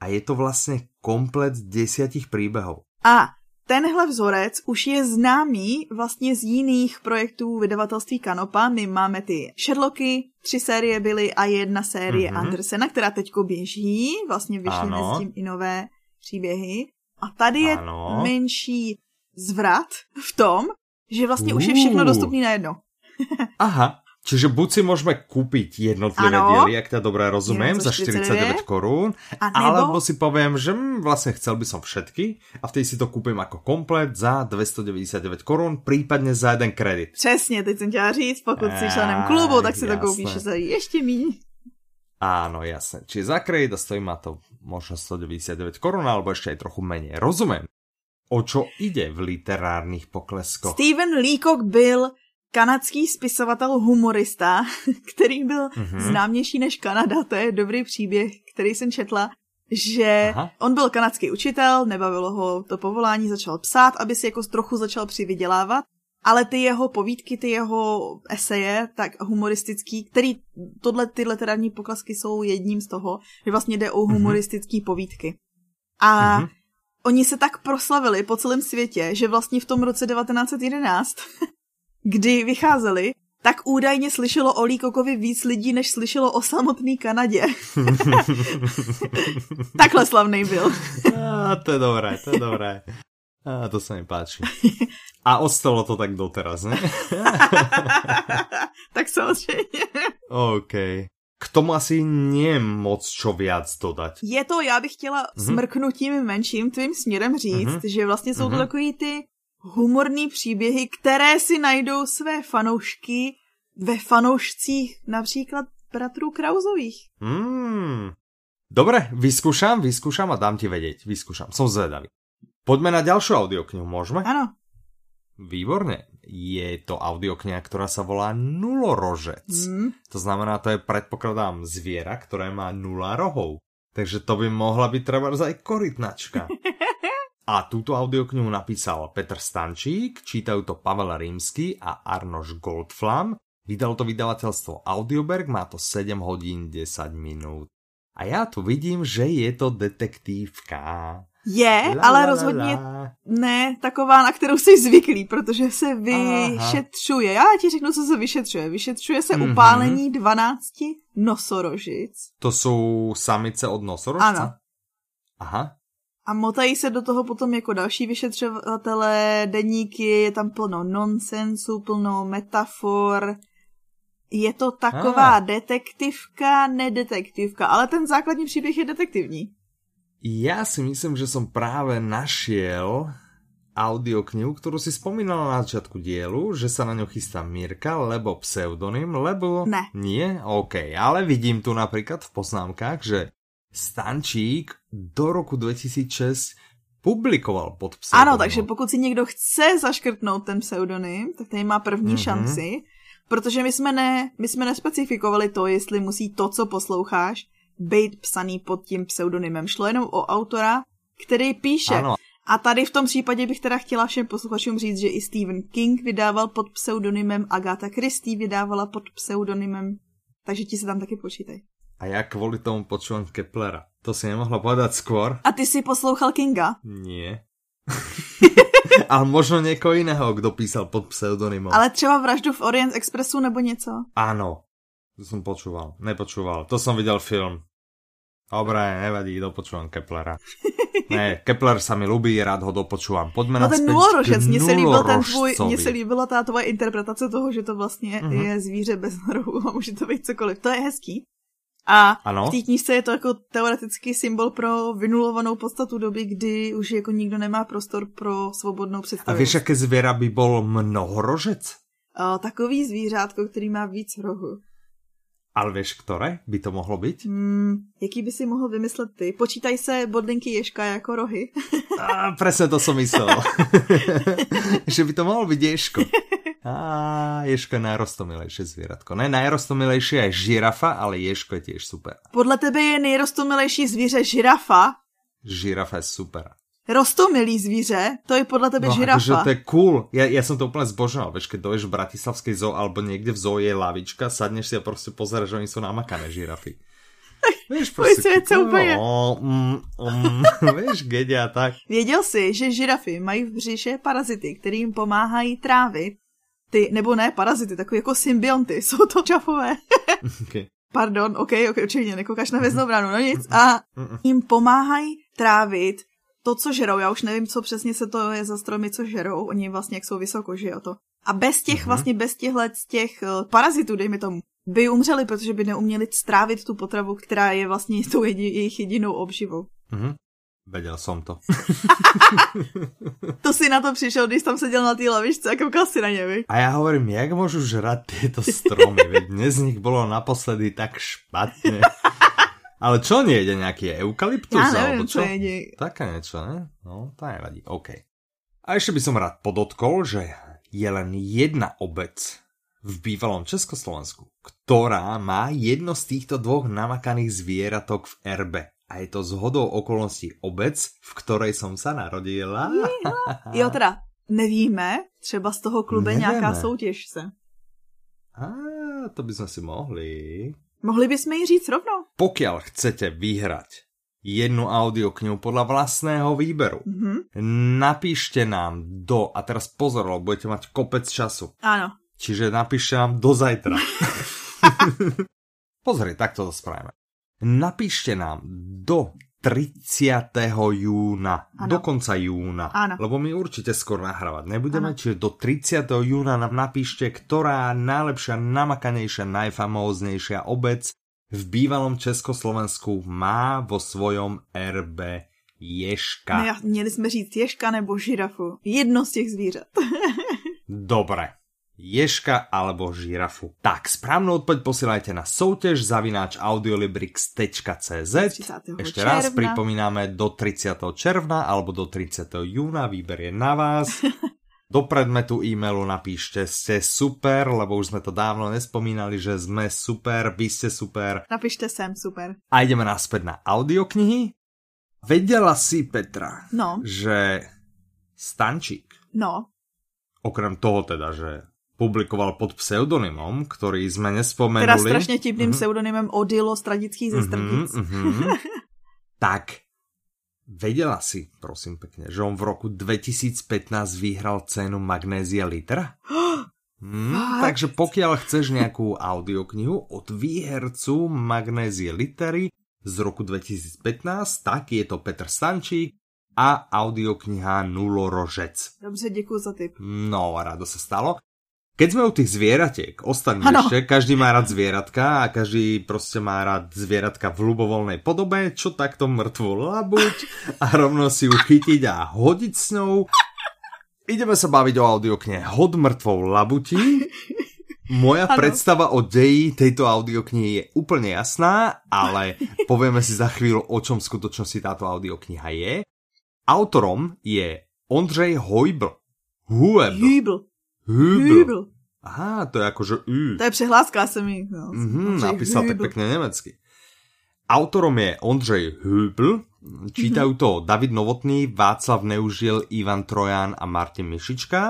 a je to vlastně komplet desiatich príbehov. A tenhle vzorec už je známý vlastně z jiných projektů vydavatelství Kanopa. My máme ty Sherlocky, tři série byly a jedna série mm-hmm. Andersena, která teďko běží. Vlastně vyšly mezi tím i nové příběhy. A tady je ano. menší zvrat v tom, že vlastně uh. už je všechno dostupné najednou. Aha, Čiže buď si můžeme koupit jednotlivé ano, diely, jak to dobré rozumím, za 49 korun, nebo... alebo si povím, že hm, vlastně chcel by som všetky a vtedy si to koupím jako komplet za 299 korun, případně za jeden kredit. Přesně, teď jsem chtěla říct, pokud jsi členem klubu, tak si jasné. to koupíš za ještě méně. Áno, jasne. Čiže za kredit a stojí ma to možno 199 korun, alebo ešte aj trochu menej. Rozumiem. O čo ide v literárních pokleskoch? Steven Leacock byl kanadský spisovatel humorista, který byl mm-hmm. známější než Kanada. To je dobrý příběh, který jsem četla že Aha. on byl kanadský učitel, nebavilo ho to povolání, začal psát, aby si jako trochu začal přivydělávat ale ty jeho povídky, ty jeho eseje, tak humoristický, který, tohle, ty literární poklasky jsou jedním z toho, že vlastně jde o mhm. humoristický povídky. A mm-hmm. oni se tak proslavili po celém světě, že vlastně v tom roce 1911, kdy vycházeli, tak údajně slyšelo o Líkokovi víc lidí, než slyšelo o samotný Kanadě. Takhle slavný byl. A, to je dobré, to je dobré. A to se mi páči. A ostalo to tak doteraz, ne? tak samozřejmě. OK. K tomu asi nie moc čo viac dodat. Je to, já bych chtěla mm-hmm. smrknutím menším tvým směrem říct, mm-hmm. že vlastně jsou mm-hmm. to mhm. takový ty humorní příběhy, které si najdou své fanoušky ve fanoušcích například bratrů Krauzových. Mm. Dobre, vyskúšam, vyskúšam a dám ti vedieť. Vyskúšam, som zvedavý. Poďme na ďalšiu audioknihu, môžeme? Áno. Výborne. Je to audiokniha, ktorá sa volá Nulorožec. Mm. To znamená, to je predpokladám zviera, ktoré má nula rohov. Takže to by mohla byť treba aj korytnačka. A túto audioknihu napísal Petr Stančík, čítajú to Pavel Rímsky a Arnoš Goldflam. Vydalo to vydavateľstvo Audioberg, má to 7 hodín 10 minút. A já tu vidím, že je to detektívka. Je, la, ale la, rozhodně la. ne taková, na kterou jsi zvyklý, protože se vyšetřuje. Aha. Já ti řeknu, co se vyšetřuje. Vyšetřuje se mm-hmm. upálení 12 nosorožic. To jsou samice od nosorožce? Ano. Aha. A motají se do toho potom jako další vyšetřovatelé, deníky, je tam plno nonsensu, plno metafor. Je to taková ah. detektivka, nedetektivka, ale ten základní příběh je detektivní. Ja si myslím, že som práve našiel audioknihu, ktorú si spomínala na začiatku dielu, že sa na ňu chystá Mirka, lebo pseudonym, lebo... Ne. Nie? OK, ale vidím tu napríklad v poznámkách, že Stančík do roku 2006 publikoval pod pseudonymem. Ano, takže pokud si někdo chce zaškrtnout ten pseudonym, tak tady má první mm-hmm. šanci, protože my jsme, ne, my jsme nespecifikovali to, jestli musí to, co posloucháš, být psaný pod tím pseudonymem. Šlo jenom o autora, který píše. Ano. A tady v tom případě bych teda chtěla všem posluchačům říct, že i Stephen King vydával pod pseudonymem, Agatha Christie vydávala pod pseudonymem, takže ti se tam taky počítaj. A já kvůli tomu počúvam Keplera. To si nemohla povedať skôr. A ty si poslouchal Kinga? Nie. Ale možno někoho jiného, kdo písal pod pseudonymem. Ale třeba vraždu v Orient Expressu nebo něco? Ano, to jsem počúval. Nepočúval. To jsem viděl film. Dobre, nevadí, dopočúvam Keplera. Ne, Kepler sa mi ľubí, rád ho dopočúvam. Poďme no ten nulorožec, mně se líbil ten tvůj, mně se líbila ta tvoje interpretace toho, že to vlastně mm-hmm. je zvíře bez rohu a může to být cokoliv. To je hezký. A ano? v té knížce je to jako teoretický symbol pro vynulovanou podstatu doby, kdy už jako nikdo nemá prostor pro svobodnou představu. A víš, jaké zvěra by byl mnohorožec? O, takový zvířátko, který má víc rohu. Ale víš, které by to mohlo být? Hmm, jaký by si mohl vymyslet ty? Počítaj se bodlinky Ješka jako rohy. A, presne to som myslel. že by to mohlo být Ješko. A Ješko je najrostomilejšie zvieratko. Ne, najrostomilejšie je žirafa, ale Ješko je tiež super. Podle tebe je nejrostomilejší zvíře žirafa? Žirafa je super. Rostomilý zvíře? To je podle tebe no, žirafa. Akože to je cool. Ja, ja som to úplne zbožňoval. Vieš, keď doješ v Bratislavskej zoo alebo niekde v zoo je lavička, sadneš si a prostě pozeráš, že oni sú namakané žirafy. Víš, prostě, no, úplně. Mm, mm, víš, gedia tak. Věděl jsi, že žirafy mají v břiše parazity, kterým pomáhají trávit. Ty, nebo ne parazity, takové jako symbionty, jsou to čafové. okay. Pardon, ok, ok, určitě nekoukáš na hvězdnou bránu, no nic. A jim pomáhají trávit to, co žerou, já už nevím, co přesně se to je za stromy, co žerou, oni vlastně jak jsou vysoko, že jo to. A bez těch, mm-hmm. vlastně bez těchhle z těch uh, parazitů, dejme tomu, by umřeli, protože by neuměli strávit tu potravu, která je vlastně tou jedi, jejich jedinou obživou. Mm-hmm. Věděl jsem to. to si na to přišel, když tam seděl na té lavičce a koukal si na ně, A já hovorím, jak můžu žrat tyto stromy, veď dnes z nich bylo naposledy tak špatně. Ale čo nie jede nejaký eukalyptus? Ja neviem, čo? čo jede. Také niečo, ne? No, to nevadí. OK. A ešte by som rád podotkol, že je len jedna obec v bývalom Československu, ktorá má jedno z týchto dvoch namakaných zvieratok v erbe. A je to z hodou okolností obec, v ktorej som sa narodila. Jo, teda nevíme, třeba z toho klube Nevieme. nějaká soutěž se. A to by sme si mohli. Mohli bychom ji říct rovno. Pokiaľ chcete vyhrať jednu audioknihu podľa vlastného výberu, mm-hmm. napíšte nám do, a teraz pozor, lebo budete mať kopec času. Áno. Čiže napíšte nám do zajtra. Pozri, tak to spravíme. Napíšte nám do 30. júna, ano. do konca júna, ano. lebo my určite skoro nahrávať nebudeme, ano. čiže do 30. júna nám napíšte, ktorá najlepšia, namakanejšia, najfamóznejšia obec v bývalom Československu má vo svojom RB ješka. No, měli jsme říct ješka nebo žirafu. Jedno z těch zvířat. Dobre ješka alebo žirafu. Tak, správnu odpoď posielajte na soutěž zavináč audiolibrix.cz Ešte června. raz pripomínáme do 30. června alebo do 30. júna, výber je na vás. Do predmetu e-mailu napíšte ste super, lebo už sme to dávno nespomínali, že sme super, vy ste super. Napíšte sem super. A ideme naspäť na audioknihy. Vedela si, Petra, no. že Stančík, no. okrem toho teda, že publikoval pod pseudonymom, ktorý sme nespomenuli. Teda strašně tipným mm-hmm. pseudonymem Odilo z Tradických ze Strdic. Mm-hmm, tak, vedela si, prosím pekne, že on v roku 2015 vyhral cenu Magnézia Litra? Hmm, takže pokiaľ chceš nejakú audioknihu od výhercu Magnézie Litery z roku 2015, tak je to Petr Stančík a audiokniha Nulorožec. Dobře, děkuji za tip. No, rado sa stalo. Keď sme u tých zvieratiek, ostaň ešte, každý má rád zvieratka a každý prostě má rád zvieratka v ľubovolnej podobe, čo takto mŕtvu labuť a rovno si ju chytiť a hodiť s ňou. Ideme sa baviť o audioknihe Hod mŕtvou labuti. Moja ano. predstava o deji tejto audioknihy je úplne jasná, ale povieme si za chvíľu, o čom v skutočnosti táto audiokniha je. Autorom je Ondřej Hojbl. Huebl. Hübl. Hübl. Hübl. Aha, to je akože Ü. To je přehláska, jsem mi no, mm-hmm, napísal Hübl. tak pekne nemecky. Autorom je Ondřej Hübl, čítajú to David Novotný, Václav Neužil, Ivan Trojan a Martin Mišička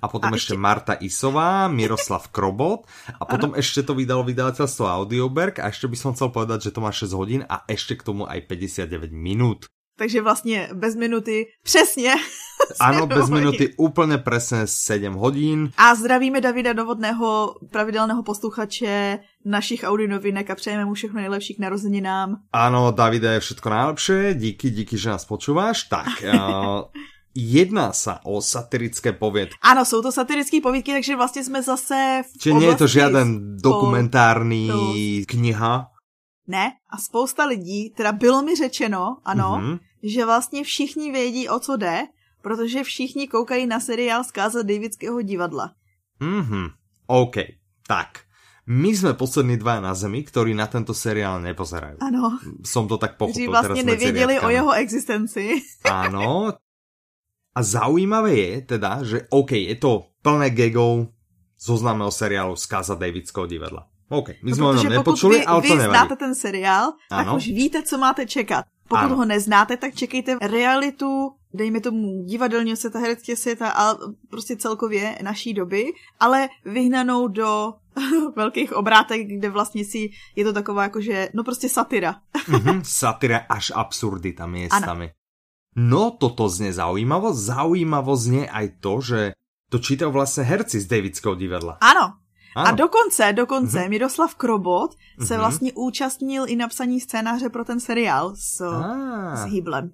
a potom a ešte... ešte Marta Isová, Miroslav Krobot a potom ano. ešte to vydalo vydavateľstvo Audioberg a ešte by som chcel povedať, že to má 6 hodín a ešte k tomu aj 59 minút. Takže vlastně bez minuty přesně. Ano, bez minuty úplně přesně 7 hodin. A zdravíme Davida Novotného, pravidelného posluchače našich audionovinek a přejeme mu všechno nejlepší k narozeninám. Ano, Davide, je všetko najlepšie. Díky, díky, že nás počúváš. Tak, uh, jedná sa o satirické povědky. Ano, jsou to satirické povědky, takže vlastně jsme zase v Čiže je to žiaden dokumentární kniha? Ne, a spousta lidí, teda bylo mi řečeno, ano, mm-hmm že vlastně všichni vědí, o co jde, protože všichni koukají na seriál Zkáza Davidského divadla. Mhm, OK, tak. My jsme poslední dva na zemi, ktorí na tento seriál nepozerají. Ano. Som to tak pochopil. Kteří vlastně nevěděli o jeho existenci. Ano. A zaujímavé je teda, že OK, je to plné gagov zo známeho seriálu Zkáza Davidského divadla. OK, my jsme no, ho nepočuli, vy, ale to nevadí. vy znáte ten seriál, tak ano. už víte, co máte čekat. Pokud ano. ho neznáte, tak čekejte realitu, dejme tomu divadelního světa, hereckého světa a prostě celkově naší doby, ale vyhnanou do velkých obrátek, kde vlastně si je to taková jakože, no prostě satira. mm-hmm, satira až absurdita miestami. Ano. No, toto zne zaujímavo. Zaujímavo zne aj to, že to čítajú vlastne herci z Davidského divadla. Ano, ano. A dokonce, dokonce mm-hmm. Miroslav Krobot se mm-hmm. vlastně účastnil i napsaní scénáře pro ten seriál s, ah. s Hyblem.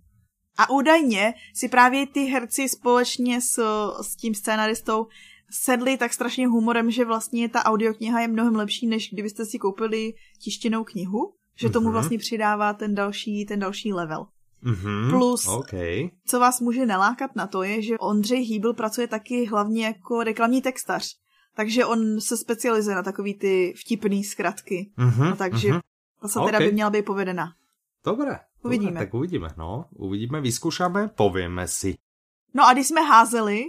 A údajně si právě ty herci společně s, s tím scénaristou sedli tak strašně humorem, že vlastně ta audiokniha je mnohem lepší, než kdybyste si koupili tištěnou knihu, že tomu mm-hmm. vlastně přidává ten další, ten další level. Mm-hmm, Plus, okay. co vás může nalákat na to, je, že Ondřej Hýbl pracuje taky hlavně jako reklamní textař. Takže on se specializuje na takový ty vtipný zkratky. Mm-hmm, no, takže mm-hmm. ta satira okay. by měla být povedena. Dobré. Uvidíme. Dobré, tak uvidíme, no. Uvidíme, vyzkoušíme, povíme si. No a když jsme házeli,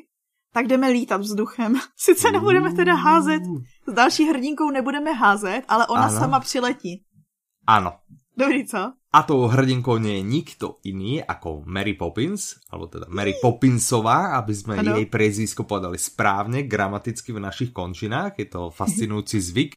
tak jdeme lítat vzduchem. Sice nebudeme teda házet, s další hrdinkou nebudeme házet, ale ona ano. sama přiletí. Ano. Dobrý, co? A tou hrdinkou nie je nikto iný ako Mary Poppins, alebo teda Mary Poppinsová, aby sme ano. jej prezvisko podali správne, gramaticky v našich končinách. Je to fascinujúci zvyk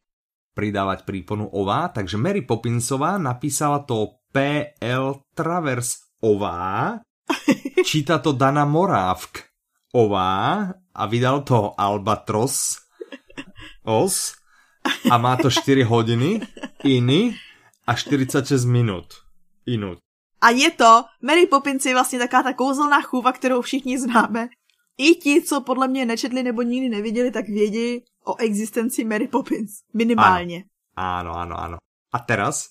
pridávať príponu ová. Takže Mary Poppinsová napísala to PL Travers ová, číta to Dana Morávk ová a vydal to Albatros os a má to 4 hodiny iný a 46 minut. Inut. A je to, Mary Poppins je vlastně taková ta kouzelná chůva, kterou všichni známe. I ti, co podle mě nečetli nebo nikdy neviděli, tak vědí o existenci Mary Poppins. Minimálně. Ano, ano, ano. A teraz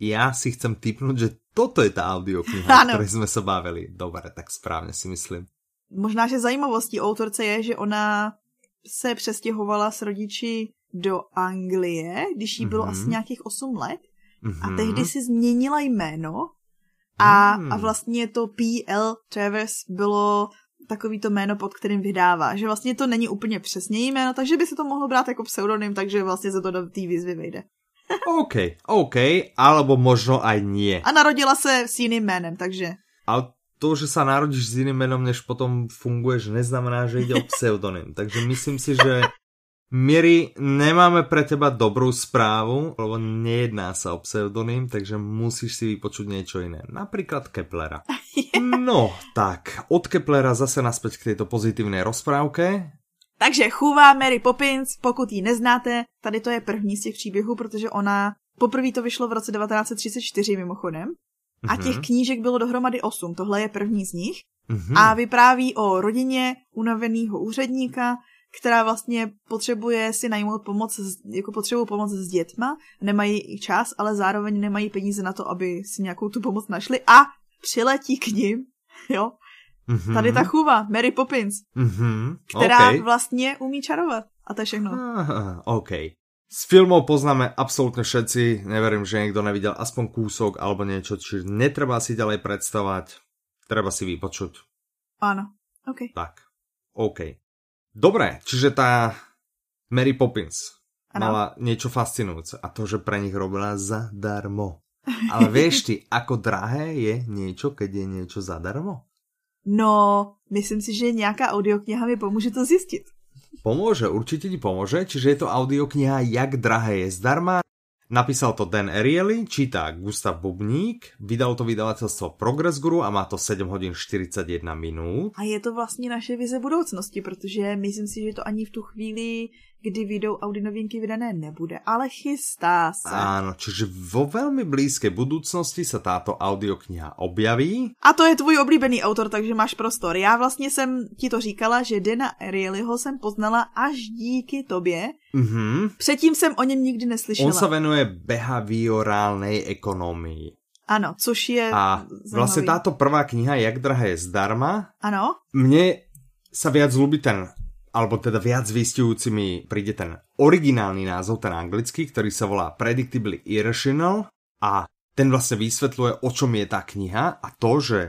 já si chcem typnout, že toto je ta audiokniha, o které jsme se bavili. Dobré, tak správně si myslím. Možná, že zajímavostí autorce je, že ona se přestěhovala s rodiči do Anglie, když jí bylo mm-hmm. asi nějakých 8 let Mm-hmm. A mhm. tehdy si změnila jméno a, mm. a vlastně to P.L. Travers bylo takový to jméno, pod kterým vydává. Že vlastně to není úplně přesně jméno, takže by se to mohlo brát jako pseudonym, takže vlastně se to do té výzvy vejde. OK, OK, alebo možno aj nie. A narodila se s jiným jménem, takže... Ale to, že sa narodíš s jiným jménem, než potom funguješ, neznamená, že ide o pseudonym. Takže myslím si, že Miri, nemáme pre teba dobrú správu, lebo nejedná sa o pseudonym, takže musíš si vypočuť niečo iné. Napríklad Keplera. No, tak, od Keplera zase naspäť k tejto pozitívnej rozprávke. Takže chůvá Mary Poppins, pokud ji neznáte, tady to je první z těch příběhů, protože ona, poprvé to vyšlo v roce 1934 mimochodem, a těch mm-hmm. knížek bylo dohromady osm, tohle je první z nich. Mm-hmm. A vypráví o rodině unaveného úředníka, která vlastně potřebuje si najmout pomoc, jako potřebují pomoc s dětma, nemají čas, ale zároveň nemají peníze na to, aby si nějakou tu pomoc našli a přiletí k ním, jo, mm-hmm. tady ta chůva, Mary Poppins, mm-hmm. která okay. vlastně umí čarovat. A to je všechno. Ah, OK. Z filmov poznáme absolútne všetci, neverím, že niekto nevidel aspoň kúsok alebo niečo, čiže netreba si ďalej predstavať, treba si vypočuť. Áno, OK. Tak, OK. Dobre, čiže tá Mary Poppins ano. mala niečo fascinujúce a to, že pre nich robila zadarmo. Ale vieš ty, ako drahé je niečo, keď je niečo zadarmo? No, myslím si, že nejaká audiokniha mi pomôže to zistiť. Pomôže, určite ti pomôže, čiže je to audiokniha Jak drahé je zdarma. Napísal to Dan Ariely, čítá Gustav Bubník, vydal to vydavateľstvo Progress Guru a má to 7 hodin 41 minút. A je to vlastně naše vize budoucnosti, protože myslím si, že to ani v tu chvíli kdy vyjdou Audi novinky vydané nebude, ale chystá se. Áno, čiže vo veľmi blízkej budúcnosti sa táto audiokniha objaví. A to je tvůj oblíbený autor, takže máš prostor. Já vlastně jsem ti to říkala, že Dana Arielyho jsem poznala až díky tobě. Mm-hmm. Předtím jsem o něm nikdy neslyšela. On se venuje behaviorálnej ekonomii. Ano, což je A zajímavý. vlastně táto prvá kniha, Jak drahé je zdarma, ano? mne sa viac ľúbi ten alebo teda viac vystihujúci mi príde ten originálny názov, ten anglický, ktorý sa volá Predictably Irrational a ten vlastne vysvetľuje, o čom je tá kniha a to, že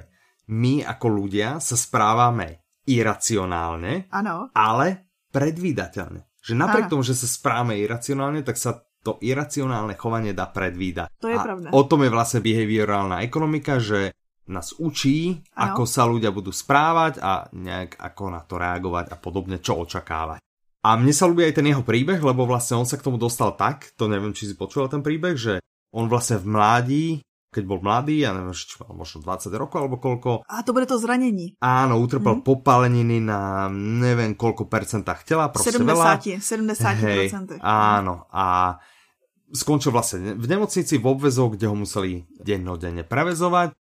my ako ľudia sa správame iracionálne, ano. ale predvídateľne. Že napriek ano. tomu, že sa správame iracionálne, tak sa to iracionálne chovanie dá predvídať. To je a pravda. O tom je vlastne behaviorálna ekonomika, že nás učí, ano. ako sa ľudia budú správať a nejak ako na to reagovať a podobne, čo očakávať. A mne sa ľúbi aj ten jeho príbeh, lebo vlastne on sa k tomu dostal tak, to neviem, či si počul ten príbeh, že on vlastne v mládí, keď bol mladý, ja neviem, či mal možno 20 rokov alebo koľko. A to bude to zranení. Áno, utrpel hmm. popáleniny na neviem koľko percentách tela, proste 70, veľa. 70 Hej, áno, a skončil vlastne v nemocnici v obvezoch, kde ho museli dennodenne prevezovať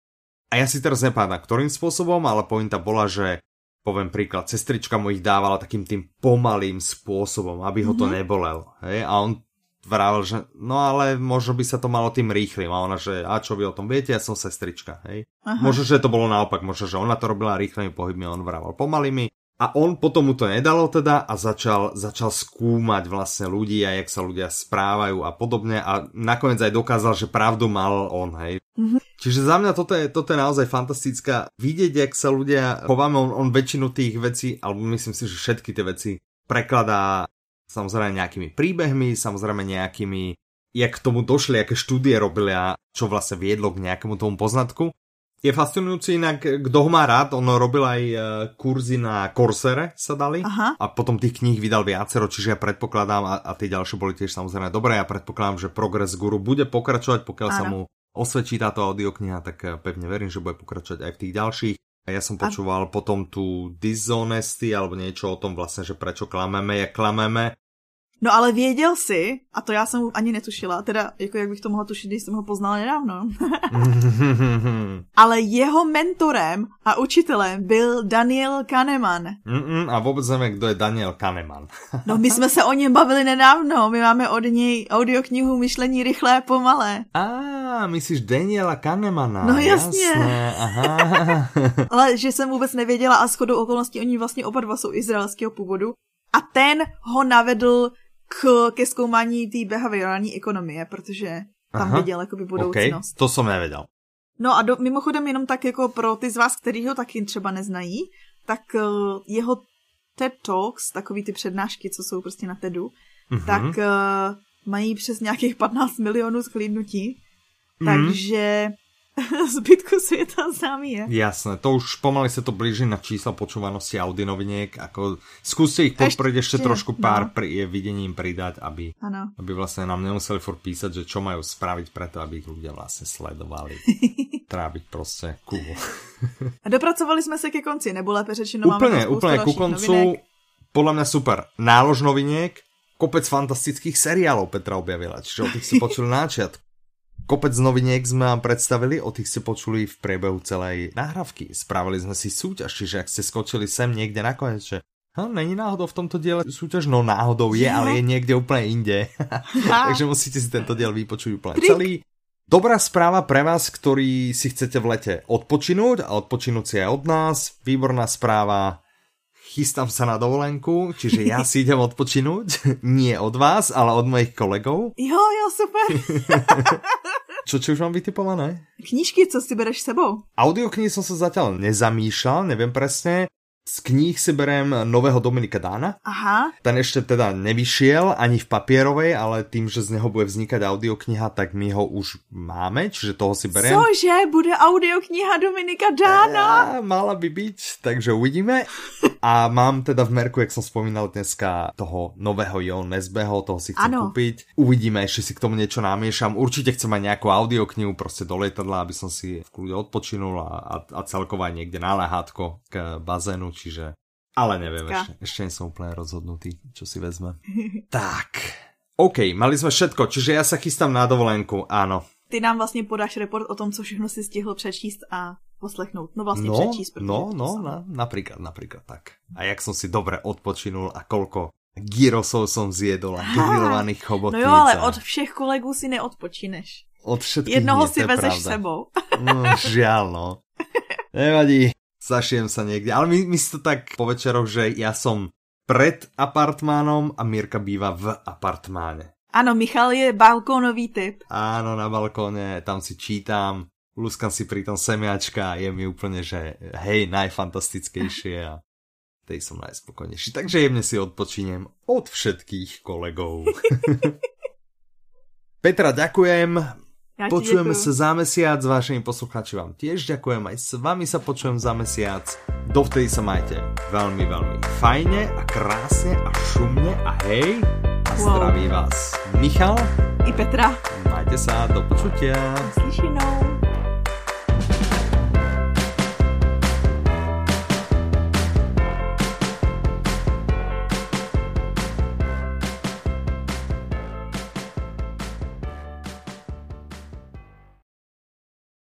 a ja si teraz nepamätám, ktorým spôsobom, ale pointa bola, že poviem príklad, sestrička mu ich dávala takým tým pomalým spôsobom, aby ho to mm -hmm. nebolel. Hej? A on vravel, že no ale možno by sa to malo tým rýchlým. A ona, že a čo vy o tom viete, ja som sestrička. Hej? Aha. Možno, že to bolo naopak, možno, že ona to robila rýchlymi pohybmi, on vravel pomalými. A on potom mu to nedalo teda a začal, začal skúmať vlastne ľudí a jak sa ľudia správajú a podobne a nakoniec aj dokázal, že pravdu mal on, hej. Mm-hmm. Čiže za mňa toto je, toto je naozaj fantastická. Vidieť, jak sa ľudia chováme, on, on väčšinu tých vecí, alebo myslím si, že všetky tie veci prekladá samozrejme nejakými príbehmi, samozrejme nejakými, jak k tomu došli, aké štúdie robili a čo vlastne viedlo k nejakému tomu poznatku. Je fascinujúci inak, kto ho má rád, on robil aj e, kurzy na Coursere sa dali Aha. a potom tých kníh vydal viacero, čiže ja predpokladám, a, a tie ďalšie boli tiež samozrejme dobré, ja predpokladám, že Progress Guru bude pokračovať, pokiaľ Áno. sa mu osvedčí táto audiokniha, tak e, pevne verím, že bude pokračovať aj v tých ďalších. A ja som počúval a... potom tu Dishonesty alebo niečo o tom vlastne, že prečo klameme, jak klameme No ale věděl si, a to já jsem ani netušila, teda jako jak bych to mohla tušit, když jsem ho poznala nedávno, ale jeho mentorem a učitelem byl Daniel Kahneman. Mm-mm, a vůbec nevím, kdo je Daniel Kahneman. no my jsme se o něm bavili nedávno, my máme od něj audioknihu Myšlení rychlé pomalé. A, ah, myslíš Daniela Kahnemana. No jasně. jasně aha. ale že jsem vůbec nevěděla a shodou okolností oni vlastně oba dva jsou izraelského původu. A ten ho navedl k, ke zkoumání té behaviorální ekonomie, protože tam Aha, viděl jakoby budoucnost. Okay, to jsem nevěděl. No a do, mimochodem jenom tak jako pro ty z vás, kteří ho taky třeba neznají, tak uh, jeho TED Talks, takový ty přednášky, co jsou prostě na TEDu, mm-hmm. tak uh, mají přes nějakých 15 milionů sklídnutí, mm-hmm. takže zbytku světa známý je. Jasné, to už pomaly se to blíží na čísla počúvanosti Audi noviniek, ako skúste ich podporiť ešte, ešte trošku pár no. pri, videním pridať, aby, ano. aby vlastne nám nemuseli furt písať, že čo majú spraviť preto, aby ich ľudia vlastne sledovali. Tráviť prostě cool. A dopracovali jsme se ke konci, nebo lépe řečeno úplně, máme úplně ku koncu. Novinek. Podľa mňa super. Nálož noviniek, kopec fantastických seriálov Petra objavila, čiže o tých si počuli náčiat. Kopec noviniek sme vám predstavili, o tých si počuli v priebehu celej nahrávky. Spravili sme si súťaž, čiže ak ste skočili sem niekde nakoniec, že No, není náhodou v tomto diele súťaž? No náhodou je, ale je niekde úplne inde. Takže musíte si tento diel vypočuť úplne Trik. celý. Dobrá správa pre vás, ktorí si chcete v lete odpočinúť a odpočinúť si aj od nás. Výborná správa, chystám sa na dovolenku, čiže ja si idem odpočinúť, nie od vás, ale od mojich kolegov. Jo, jo, super. Čo, čo už mám vytipované? Knížky, co si bereš sebou? Audioknihy som sa zatiaľ nezamýšľal, neviem presne. Z kníh si berem nového Dominika Dána. Aha. Ten ešte teda nevyšiel ani v papierovej, ale tým, že z neho bude vznikať audiokniha, tak my ho už máme, čiže toho si berem. Cože, bude audiokniha Dominika Dána? Ja, mala by byť, takže uvidíme. A mám teda v merku, jak som spomínal dneska, toho nového Jon Nesbeho, toho si chcem ano. kúpiť. Uvidíme, ešte si k tomu niečo namiešam. Určite chcem mať nejakú audioknihu proste do lietadla, aby som si v kľude odpočinul a, a, a celkovo aj niekde na lehátko k bazénu čiže... Ale neviem, ešte, ešte nie som úplne rozhodnutý, čo si vezme. tak, OK, mali sme všetko, čiže ja sa chystám na dovolenku, áno. Ty nám vlastně podáš report o tom, co všechno si stihl přečíst a poslechnout. No vlastně no, přečíst. No, no, na, napríklad, napríklad tak. A jak som si dobre odpočinul a kolko gyrosov som zjedol a grillovaných chobotníc. No jo, ale od všech kolegů si neodpočineš. Od všetkých Jednoho si vezeš sebou. no, žiaľ, no. Nevadí zašijem sa niekde. Ale my, my si to tak po večeroch, že ja som pred apartmánom a Mirka býva v apartmáne. Ano, Michal je balkónový typ. Áno, na balkóne, tam si čítam, luskam si pri tom semiačka a je mi úplne, že hej, najfantastickejšie a tej som najspokojnejší. Takže jemne si odpočinem od všetkých kolegov. Petra, ďakujem. Ja Počujeme sa za mesiac, vážení posluchači vám tiež ďakujem, aj s vami sa počujem za mesiac. Dovtedy sa majte veľmi, veľmi fajne a krásne a šumne a hej, a wow. zdraví vás Michal i Petra. Majte sa, do počutia. Slyšenou.